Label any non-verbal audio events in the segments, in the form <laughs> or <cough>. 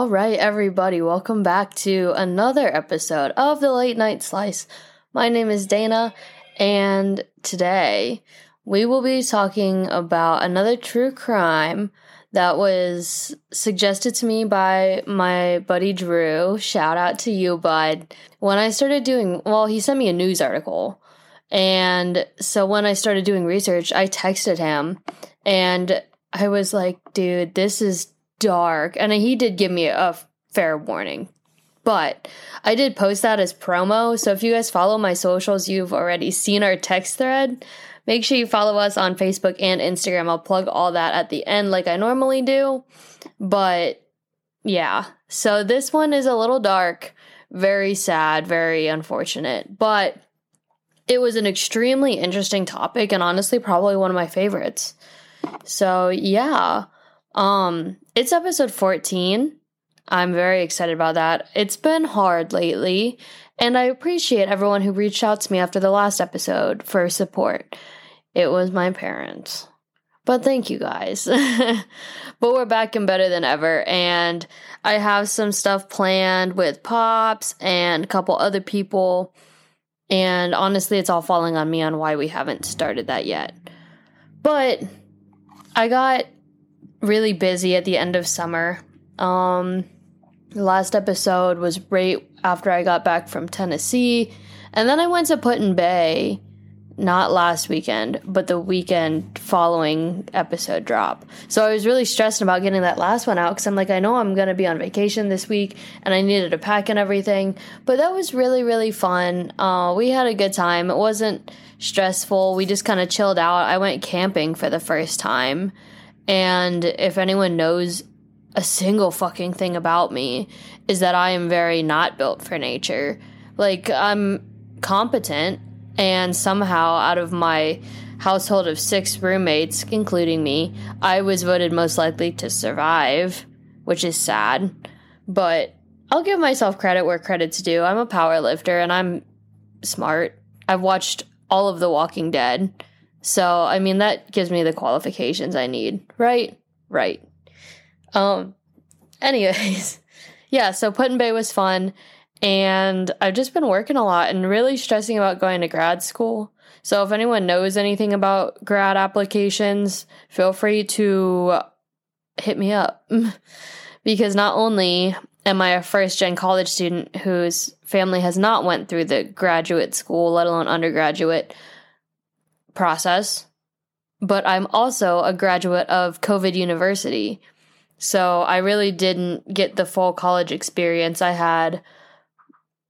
All right, everybody, welcome back to another episode of the Late Night Slice. My name is Dana, and today we will be talking about another true crime that was suggested to me by my buddy Drew. Shout out to you, bud. When I started doing, well, he sent me a news article. And so when I started doing research, I texted him and I was like, dude, this is dark. And he did give me a fair warning. But I did post that as promo. So if you guys follow my socials, you've already seen our text thread. Make sure you follow us on Facebook and Instagram. I'll plug all that at the end like I normally do. But yeah, so this one is a little dark, very sad, very unfortunate. But it was an extremely interesting topic and honestly probably one of my favorites. So yeah, um it's episode 14. I'm very excited about that. It's been hard lately, and I appreciate everyone who reached out to me after the last episode for support. It was my parents. But thank you guys. <laughs> but we're back and better than ever. And I have some stuff planned with Pops and a couple other people. And honestly, it's all falling on me on why we haven't started that yet. But I got really busy at the end of summer. Um, the last episode was right after I got back from Tennessee. And then I went to Put-in-Bay not last weekend, but the weekend following episode drop. So I was really stressed about getting that last one out because I'm like, I know I'm going to be on vacation this week and I needed to pack and everything. But that was really, really fun. Uh, we had a good time. It wasn't stressful. We just kind of chilled out. I went camping for the first time. And if anyone knows a single fucking thing about me, is that I am very not built for nature. Like, I'm competent and somehow, out of my household of six roommates, including me, I was voted most likely to survive, which is sad. But I'll give myself credit where credit's due. I'm a power lifter and I'm smart. I've watched all of The Walking Dead. So, I mean, that gives me the qualifications I need, right? Right. Um, anyways, <laughs> yeah, so Put-in-Bay was fun. And I've just been working a lot and really stressing about going to grad school. So if anyone knows anything about grad applications, feel free to hit me up. <laughs> because not only am I a first gen college student whose family has not went through the graduate school, let alone undergraduate process, but I'm also a graduate of COVID University. So I really didn't get the full college experience I had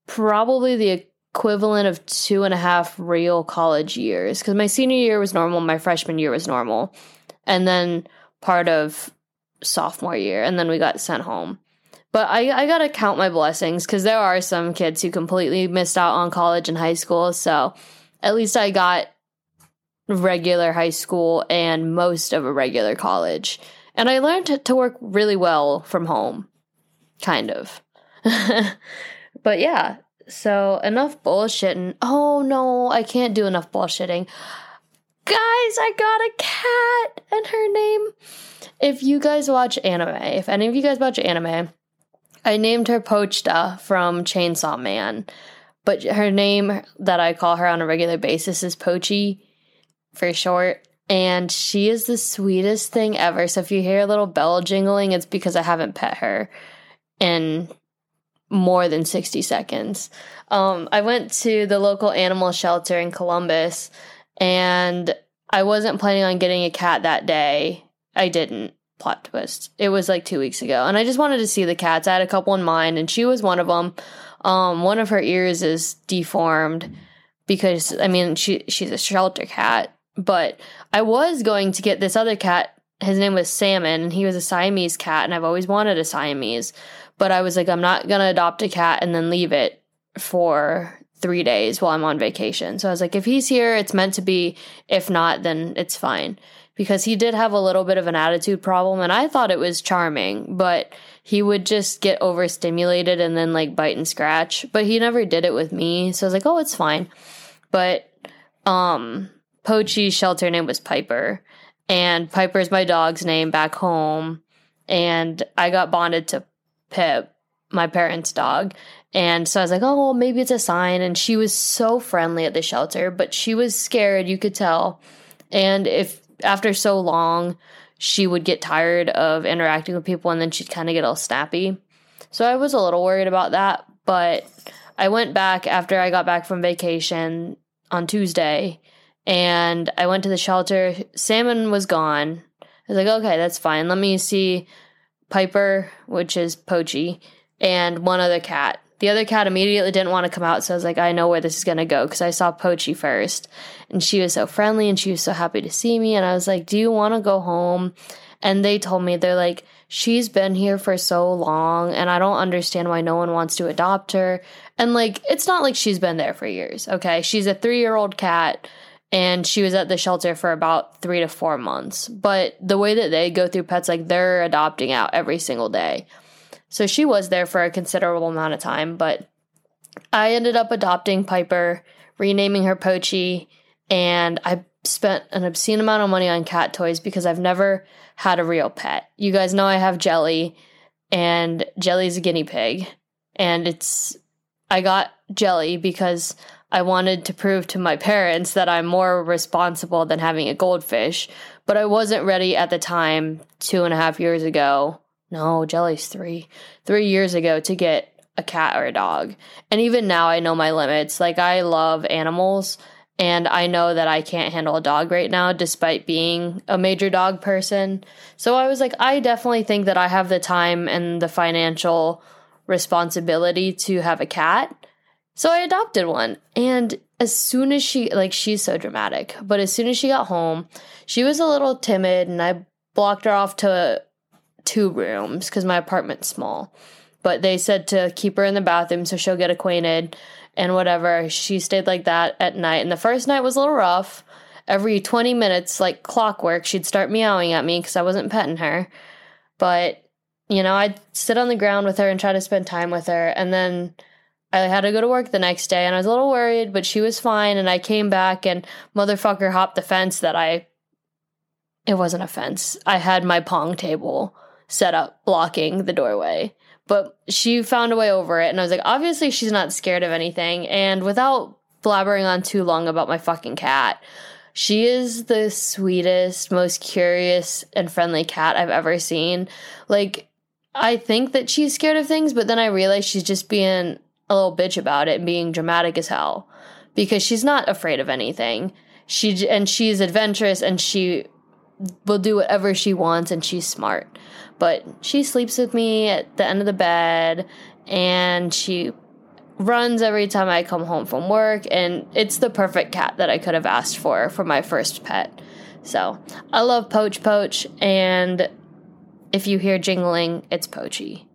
probably the equivalent of two and a half real college years because my senior year was normal, my freshman year was normal, and then part of sophomore year, and then we got sent home. But I, I gotta count my blessings because there are some kids who completely missed out on college and high school. So at least I got regular high school and most of a regular college. And I learned to, work really well from home, kind of. <laughs> But yeah, so enough bullshitting. Oh no, I can't do enough bullshitting. Guys, I got a cat and her name. If you guys watch anime, if any of you guys watch anime, I named her Pochita from Chainsaw Man. But her name that I call her on a regular basis is Pochi for short. And she is the sweetest thing ever. So if you hear a little bell jingling, it's because I haven't pet her in more than 60 seconds. Um, I went to the local animal shelter in Columbus and I wasn't planning on getting a cat that day. I didn't. Plot twist. It was like two weeks ago. And I just wanted to see the cats. I had a couple in mind and she was one of them. Um, one of her ears is deformed because, I mean, she, she's a shelter cat. But I was going to get this other cat. His name was Salmon and he was a Siamese cat. And I've always wanted a Siamese. But I was like, I'm not going to adopt a cat and then leave it for three days while I'm on vacation. So I was like, if he's here, it's meant to be. If not, then it's fine. Because he did have a little bit of an attitude problem, and I thought it was charming, but he would just get overstimulated and then like bite and scratch. But he never did it with me. So I was like, oh, it's fine. But um Pochi's shelter name was Piper. And Piper's my dog's name back home. And I got bonded to Pip, my parents' dog. And so I was like, oh, well, maybe it's a sign. And she was so friendly at the shelter, but she was scared, you could tell. And if after so long, she would get tired of interacting with people and then she'd kind of get all snappy. So I was a little worried about that. But I went back after I got back from vacation on Tuesday and I went to the shelter. Salmon was gone. I was like, okay, that's fine. Let me see Piper, which is Pochi, and one other cat. The other cat immediately didn't want to come out, so I was like, I know where this is going to go because I saw Pochi first. And she was so friendly and she was so happy to see me. And I was like, Do you want to go home? And they told me, they're like, She's been here for so long, and I don't understand why no one wants to adopt her. And like, it's not like she's been there for years, okay? She's a three year old cat and she was at the shelter for about three to four months. But the way that they go through pets, like they're adopting out every single day. So she was there for a considerable amount of time, but I ended up adopting Piper, renaming her Pochi, and I spent an obscene amount of money on cat toys because I've never had a real pet. You guys know I have Jelly, and Jelly's a guinea pig, and it's I got Jelly because I wanted to prove to my parents that I'm more responsible than having a goldfish, but I wasn't ready at the time, two and a half years ago. No, Jelly's three, three years ago to get a cat or a dog. And even now, I know my limits. Like, I love animals, and I know that I can't handle a dog right now, despite being a major dog person. So I was like, I definitely think that I have the time and the financial responsibility to have a cat. So I adopted one. And as soon as she, like, she's so dramatic, but as soon as she got home, she was a little timid and I blocked her off to two rooms because my apartment's small. But they said to keep her in the bathroom so she'll get acquainted and whatever. She stayed like that at night. And the first night was a little rough. Every 20 minutes, like clockwork, she'd start meowing at me because I wasn't petting her. But, you know, I'd sit on the ground with her and try to spend time with her. And then I had to go to work the next day and I was a little worried, but she was fine. And I came back and motherfucker hopped the fence that I, it wasn't a fence. I had my pong table set up blocking the doorway, but she found a way over it. And I was like, obviously she's not scared of anything. And without blabbering on too long about my fucking cat, she is the sweetest, most curious and friendly cat I've ever seen. Like, I think that she's scared of things, but then I realize she's just being a little bitch about it and being dramatic as hell because she's not afraid of anything. She and she's adventurous and she will do whatever she wants and she's smart. But she sleeps with me at the end of the bed and she runs every time I come home from work and it's the perfect cat that I could have asked for for my first pet. So, I love Poach Poach and if you hear jingling, it's Poachy.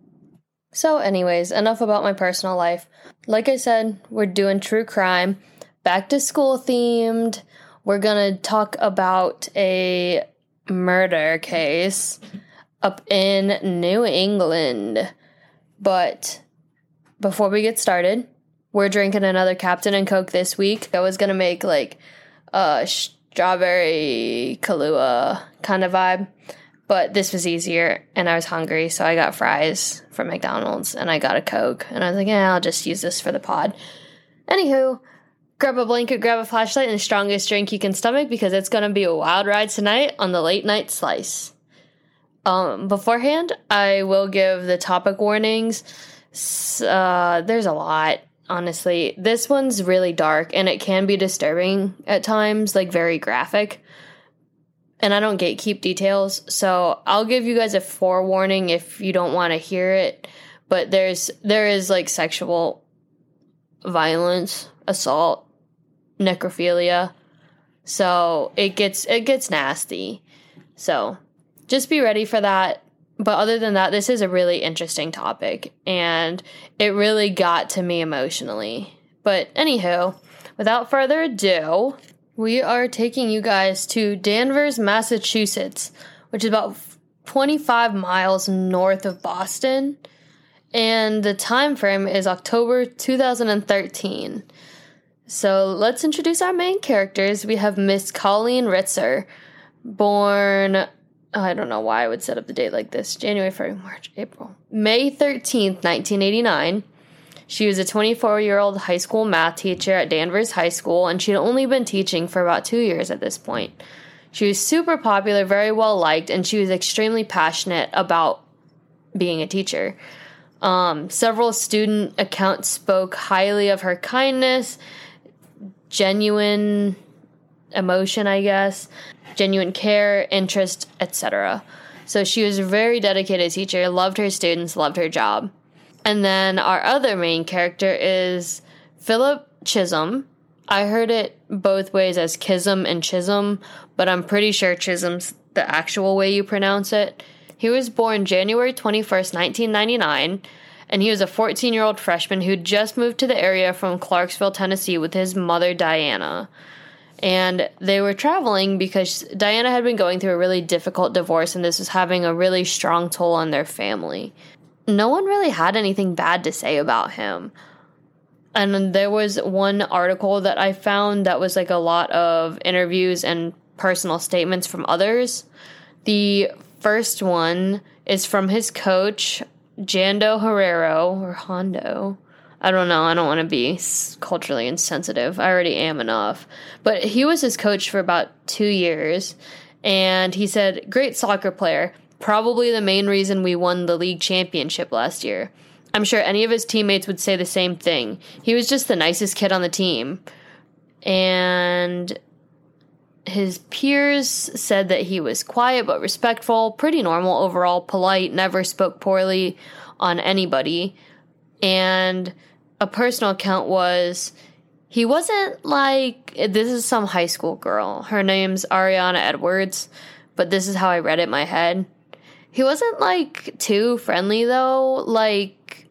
So, anyways, enough about my personal life. Like I said, we're doing true crime, back to school themed. We're gonna talk about a murder case up in New England. But before we get started, we're drinking another Captain and Coke this week. I was gonna make like a strawberry Kahlua kind of vibe, but this was easier and I was hungry, so I got fries from McDonald's and I got a Coke. And I was like, yeah, I'll just use this for the pod. Anywho, grab a blanket, grab a flashlight, and the strongest drink you can stomach because it's going to be a wild ride tonight on the late night slice. Um, beforehand, I will give the topic warnings. Uh, there's a lot, honestly. This one's really dark and it can be disturbing at times, like very graphic and I don't gatekeep details, so I'll give you guys a forewarning if you don't want to hear it. But there's there is like sexual violence, assault, necrophilia. So it gets it gets nasty. So just be ready for that. But other than that, this is a really interesting topic and it really got to me emotionally. But anywho, without further ado, we are taking you guys to Danvers, Massachusetts, which is about 25 miles north of Boston, and the time frame is October 2013. So let's introduce our main characters. We have Miss Colleen Ritzer, born oh, I don't know why I would set up the date like this January, February, March, April. May 13th, 1989. She was a 24 year old high school math teacher at Danvers High School, and she'd only been teaching for about two years at this point. She was super popular, very well liked, and she was extremely passionate about being a teacher. Um, several student accounts spoke highly of her kindness, genuine emotion, I guess, genuine care, interest, etc. So she was a very dedicated teacher, loved her students, loved her job. And then our other main character is Philip Chism. I heard it both ways as Kism and Chism, but I'm pretty sure Chism's the actual way you pronounce it. He was born January 21st, 1999, and he was a 14 year old freshman who just moved to the area from Clarksville, Tennessee with his mother, Diana. And they were traveling because Diana had been going through a really difficult divorce, and this was having a really strong toll on their family. No one really had anything bad to say about him. And there was one article that I found that was like a lot of interviews and personal statements from others. The first one is from his coach, Jando Herrero, or Hondo. I don't know. I don't want to be culturally insensitive. I already am enough. But he was his coach for about two years. And he said, Great soccer player. Probably the main reason we won the league championship last year. I'm sure any of his teammates would say the same thing. He was just the nicest kid on the team. And his peers said that he was quiet but respectful, pretty normal overall, polite, never spoke poorly on anybody. And a personal account was he wasn't like this is some high school girl. Her name's Ariana Edwards, but this is how I read it in my head. He wasn't like too friendly though. Like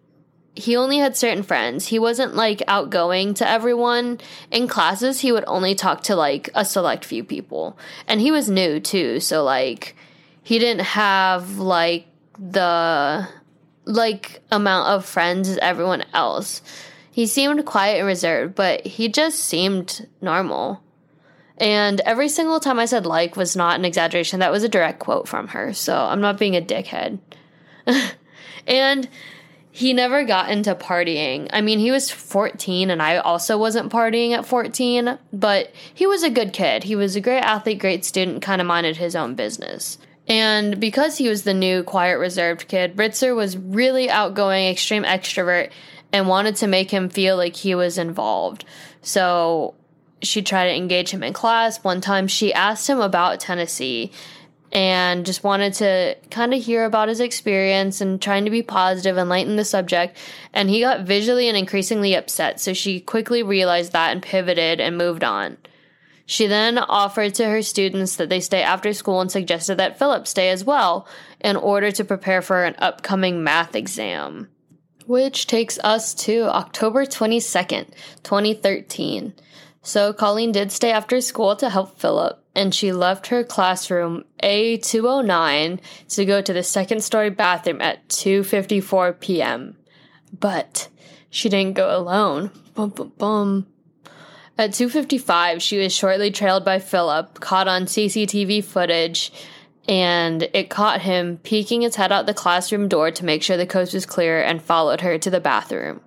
he only had certain friends. He wasn't like outgoing to everyone. In classes, he would only talk to like a select few people. And he was new too, so like he didn't have like the like amount of friends as everyone else. He seemed quiet and reserved, but he just seemed normal. And every single time I said like was not an exaggeration. That was a direct quote from her. So I'm not being a dickhead. <laughs> and he never got into partying. I mean, he was 14 and I also wasn't partying at 14, but he was a good kid. He was a great athlete, great student, kind of minded his own business. And because he was the new, quiet, reserved kid, Ritzer was really outgoing, extreme extrovert, and wanted to make him feel like he was involved. So she tried to engage him in class. One time she asked him about Tennessee and just wanted to kind of hear about his experience and trying to be positive and lighten the subject. And he got visually and increasingly upset. So she quickly realized that and pivoted and moved on. She then offered to her students that they stay after school and suggested that Philip stay as well in order to prepare for an upcoming math exam. Which takes us to October 22nd, 2013. So Colleen did stay after school to help Philip, and she left her classroom A209 to go to the second story bathroom at 2:54 p.m. But she didn't go alone. Bum bum bum. At 2:55, she was shortly trailed by Philip, caught on CCTV footage, and it caught him peeking his head out the classroom door to make sure the coast was clear and followed her to the bathroom.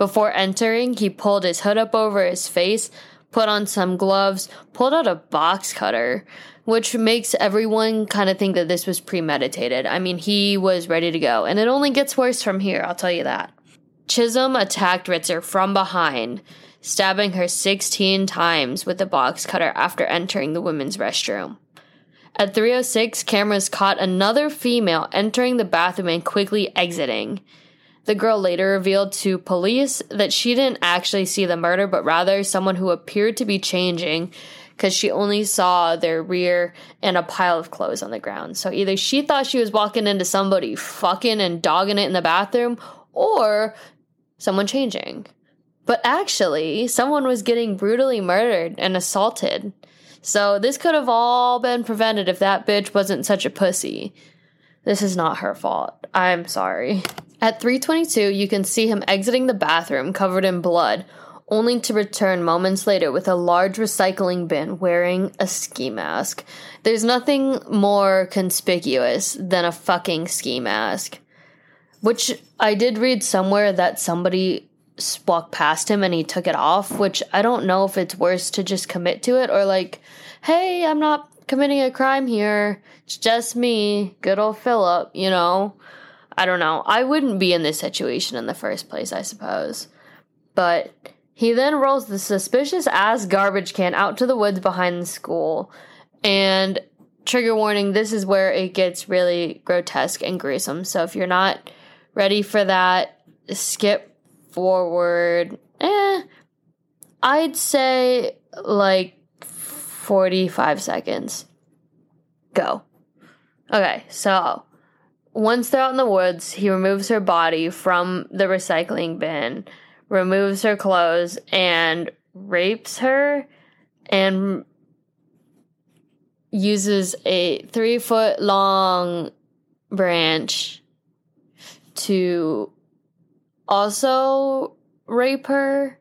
Before entering, he pulled his hood up over his face, put on some gloves, pulled out a box cutter, which makes everyone kind of think that this was premeditated. I mean, he was ready to go, and it only gets worse from here, I'll tell you that. Chism attacked Ritzer from behind, stabbing her 16 times with the box cutter after entering the women's restroom. At 306, cameras caught another female entering the bathroom and quickly exiting. The girl later revealed to police that she didn't actually see the murder, but rather someone who appeared to be changing because she only saw their rear and a pile of clothes on the ground. So either she thought she was walking into somebody fucking and dogging it in the bathroom, or someone changing. But actually, someone was getting brutally murdered and assaulted. So this could have all been prevented if that bitch wasn't such a pussy. This is not her fault. I'm sorry. At 322, you can see him exiting the bathroom covered in blood, only to return moments later with a large recycling bin wearing a ski mask. There's nothing more conspicuous than a fucking ski mask. Which I did read somewhere that somebody walked past him and he took it off, which I don't know if it's worse to just commit to it or like, hey, I'm not committing a crime here. It's just me, good old Philip, you know? I don't know. I wouldn't be in this situation in the first place, I suppose. But he then rolls the suspicious ass garbage can out to the woods behind the school. And trigger warning, this is where it gets really grotesque and gruesome. So if you're not ready for that, skip forward. Eh, I'd say like 45 seconds. Go. Okay, so once they're out in the woods, he removes her body from the recycling bin removes her clothes and rapes her and uses a three foot long branch to also rape her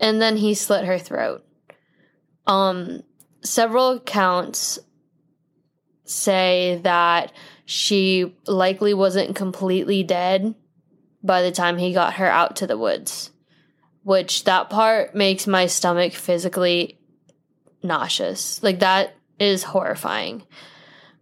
and then he slit her throat. Um several accounts say that she likely wasn't completely dead by the time he got her out to the woods, which that part makes my stomach physically nauseous. Like, that is horrifying.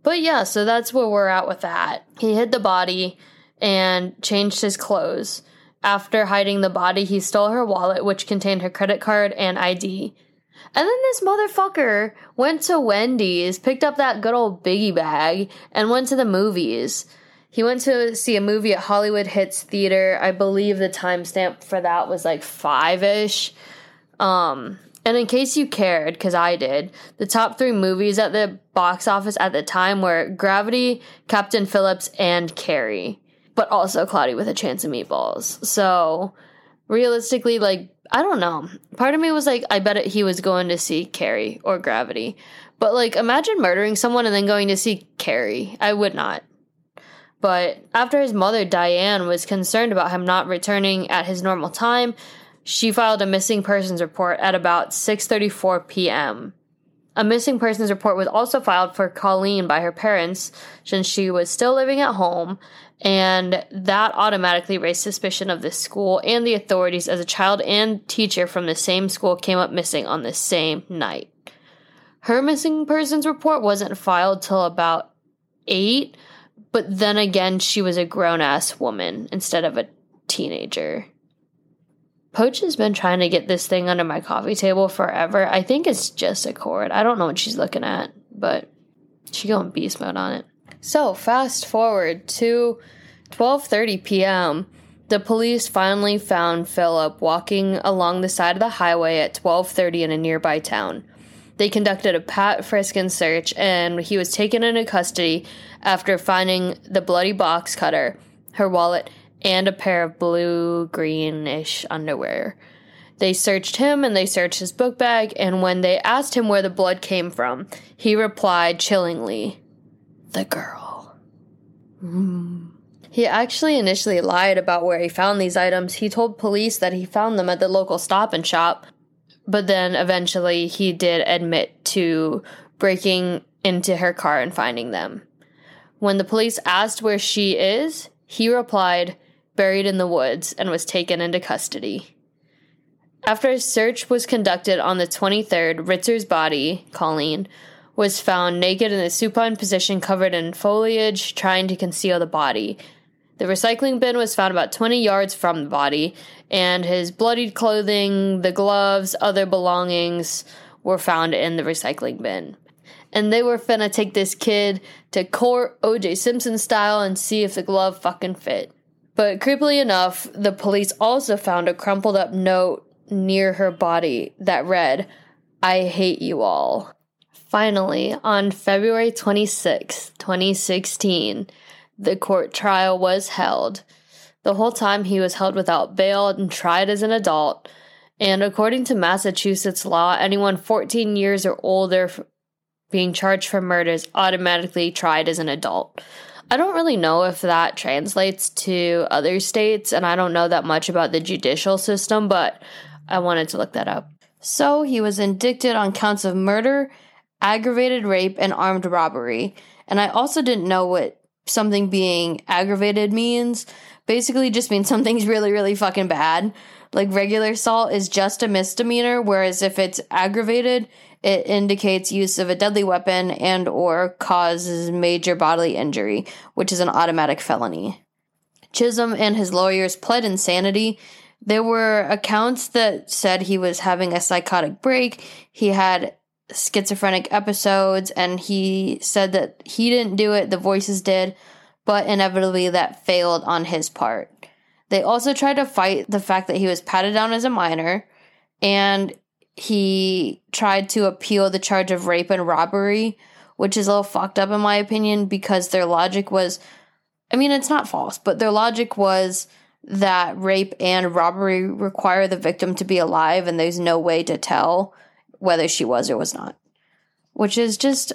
But yeah, so that's where we're at with that. He hid the body and changed his clothes. After hiding the body, he stole her wallet, which contained her credit card and ID. And then this motherfucker went to Wendy's, picked up that good old biggie bag, and went to the movies. He went to see a movie at Hollywood Hits Theater. I believe the timestamp for that was like five ish. Um, and in case you cared, because I did, the top three movies at the box office at the time were Gravity, Captain Phillips, and Carrie, but also Cloudy with a Chance of Meatballs. So realistically, like, I don't know. Part of me was like, I bet he was going to see Carrie or Gravity. But like, imagine murdering someone and then going to see Carrie. I would not. But after his mother, Diane, was concerned about him not returning at his normal time, she filed a missing persons report at about 6:34 p.m. A missing persons report was also filed for Colleen by her parents since she was still living at home, and that automatically raised suspicion of the school and the authorities as a child and teacher from the same school came up missing on the same night. Her missing persons report wasn't filed till about 8, but then again, she was a grown ass woman instead of a teenager. Poach has been trying to get this thing under my coffee table forever. I think it's just a cord. I don't know what she's looking at, but she going beast mode on it. So fast forward to 12:30 p.m. The police finally found Philip walking along the side of the highway at 12:30 in a nearby town. They conducted a pat, frisk, and search, and he was taken into custody after finding the bloody box cutter, her wallet, and a pair of blue greenish underwear. They searched him and they searched his book bag, and when they asked him where the blood came from, he replied chillingly, The girl. Mm. He actually initially lied about where he found these items. He told police that he found them at the local stop and shop, but then eventually he did admit to breaking into her car and finding them. When the police asked where she is, he replied, buried in the woods, and was taken into custody. After a search was conducted on the 23rd, Ritzer's body, Colleen, was found naked in a supine position covered in foliage, trying to conceal the body. The recycling bin was found about 20 yards from the body, and his bloodied clothing, the gloves, other belongings were found in the recycling bin. And they were finna take this kid to court OJ Simpson style and see if the glove fucking fit. But creepily enough, the police also found a crumpled up note near her body that read, I hate you all. Finally, on February 26, 2016, the court trial was held. The whole time he was held without bail and tried as an adult. And according to Massachusetts law, anyone 14 years or older being charged for murder is automatically tried as an adult. I don't really know if that translates to other states, and I don't know that much about the judicial system, but I wanted to look that up. So he was indicted on counts of murder, aggravated rape, and armed robbery. And I also didn't know what something being aggravated means. Basically, just means <laughs> something's really, really fucking bad. Like regular assault is just a misdemeanor, whereas if it's aggravated, it indicates use of a deadly weapon and or causes major bodily injury, which is an automatic felony. Chism and his lawyers pled insanity. There were accounts that said he was having a psychotic break. He had schizophrenic episodes and he said that he didn't do it, the voices did, but inevitably that failed on his part. They also tried to fight the fact that he was patted down as a minor and he tried to appeal the charge of rape and robbery, which is a little fucked up in my opinion because their logic was I mean, it's not false, but their logic was that rape and robbery require the victim to be alive and there's no way to tell whether she was or was not. Which is just,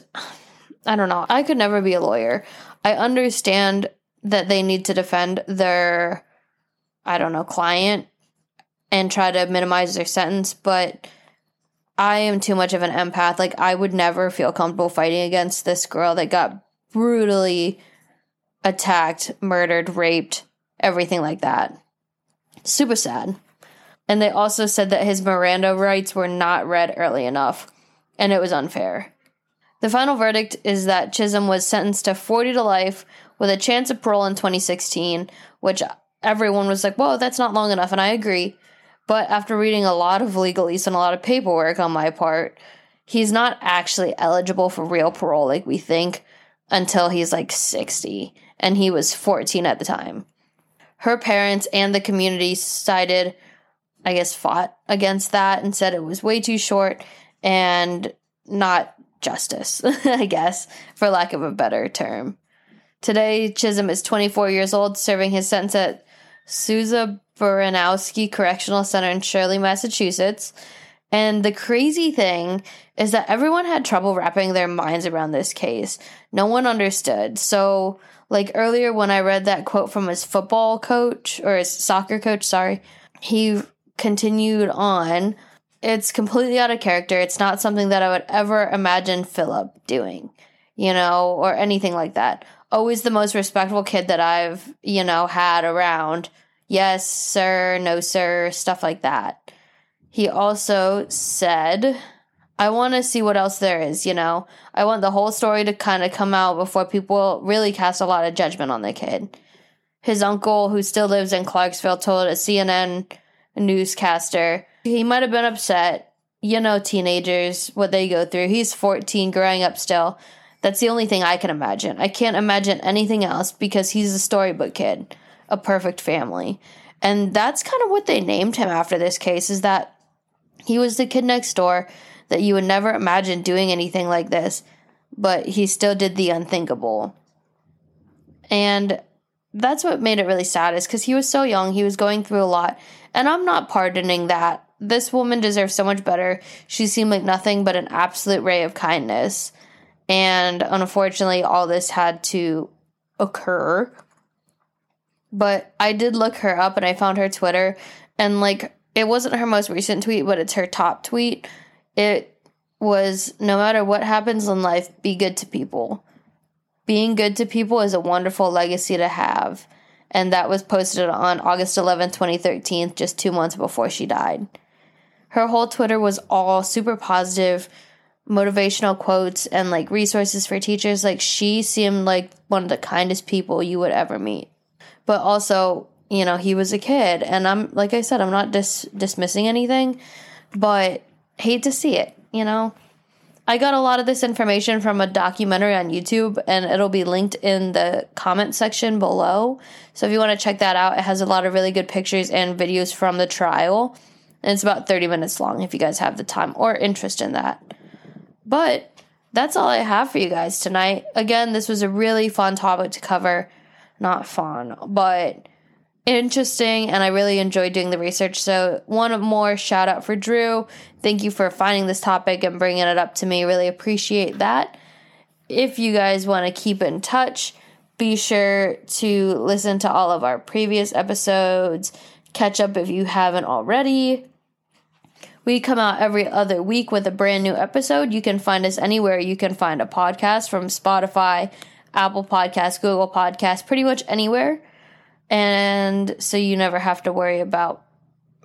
I don't know. I could never be a lawyer. I understand that they need to defend their, I don't know, client and try to minimize their sentence, but I am too much of an empath. Like, I would never feel comfortable fighting against this girl that got brutally attacked, murdered, raped, everything like that. Super sad. And they also said that his Miranda rights were not read early enough, and it was unfair. The final verdict is that Chism was sentenced to 40 to life with a chance of parole in 2016, which everyone was like, whoa, that's not long enough, and I agree. But after reading a lot of legalese and a lot of paperwork on my part, he's not actually eligible for real parole like we think until he's like 60, and he was 14 at the time. Her parents and the community sided, I guess, fought against that and said it was way too short and not justice, <laughs> I guess, for lack of a better term. Today, Chism is 24 years old, serving his sentence at Souza Baranowski Correctional Center in Shirley, Massachusetts. And the crazy thing is that everyone had trouble wrapping their minds around this case. No one understood. So, like earlier when I read that quote from his football coach or his soccer coach, sorry, he continued on. It's completely out of character. It's not something that I would ever imagine Philip doing, you know, or anything like that. Always the most respectful kid that I've, you know, had around. Yes, sir, no, sir, stuff like that. He also said, I want to see what else there is, you know? I want the whole story to kind of come out before people really cast a lot of judgment on the kid. His uncle, who still lives in Clarksville, told a CNN newscaster he might have been upset. You know, teenagers, what they go through. He's 14, growing up still. That's the only thing I can imagine. I can't imagine anything else because he's a storybook kid, a perfect family. And that's kind of what they named him after this case is that he was the kid next door that you would never imagine doing anything like this, but he still did the unthinkable. And that's what made it really sad is because he was so young, he was going through a lot. And I'm not pardoning that. This woman deserves so much better. She seemed like nothing but an absolute ray of kindness. And unfortunately, all this had to occur. But I did look her up and I found her Twitter. And like, it wasn't her most recent tweet, but it's her top tweet it was no matter what happens in life, be good to people. Being good to people is a wonderful legacy to have. And that was posted on August 11, 2013, just two months before she died. Her whole Twitter was all super positive, motivational quotes, and like resources for teachers. Like she seemed like one of the kindest people you would ever meet. But also, you know, he was a kid. And I'm, like I said, I'm not dis- dismissing anything, but hate to see it, you know? I got a lot of this information from a documentary on YouTube, and it'll be linked in the comment section below. So if you want to check that out, it has a lot of really good pictures and videos from the trial. And it's about 30 minutes long if you guys have the time or interest in that. But that's all I have for you guys tonight. Again, this was a really fun topic to cover. Not fun, but interesting and I really enjoyed doing the research. So, one more shout out for Drew. Thank you for finding this topic and bringing it up to me. Really appreciate that. If you guys want to keep in touch, be sure to listen to all of our previous episodes. Catch up if you haven't already. We come out every other week with a brand new episode. You can find us anywhere you can find a podcast from Spotify, Apple Podcasts, Google Podcasts, pretty much anywhere. And so you never have to worry about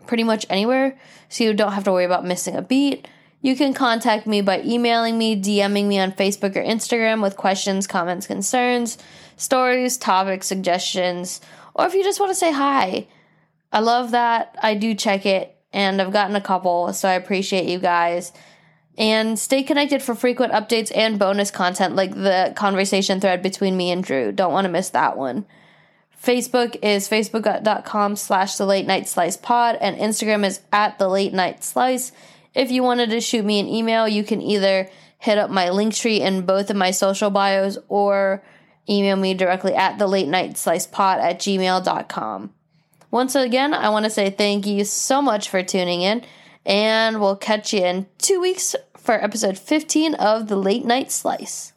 pretty much anywhere. So you don't have to worry about missing a beat. You can contact me by emailing me, DMing me on Facebook or Instagram with questions, comments, concerns, stories, topics, suggestions, or if you just want to say hi. I love that. I do check it, and I've gotten a couple, so I appreciate you guys. And stay connected for frequent updates and bonus content like the conversation thread between me and Drew. Don't want to miss that one. Facebook is facebook.com slash the late night slice pod, and Instagram is at the late night slice. If you wanted to shoot me an email, you can either hit up my link tree in both of my social bios or email me directly at the late night slice pod at gmail.com. Once again, I want to say thank you so much for tuning in, and we'll catch you in two weeks for episode 15 of The Late Night Slice.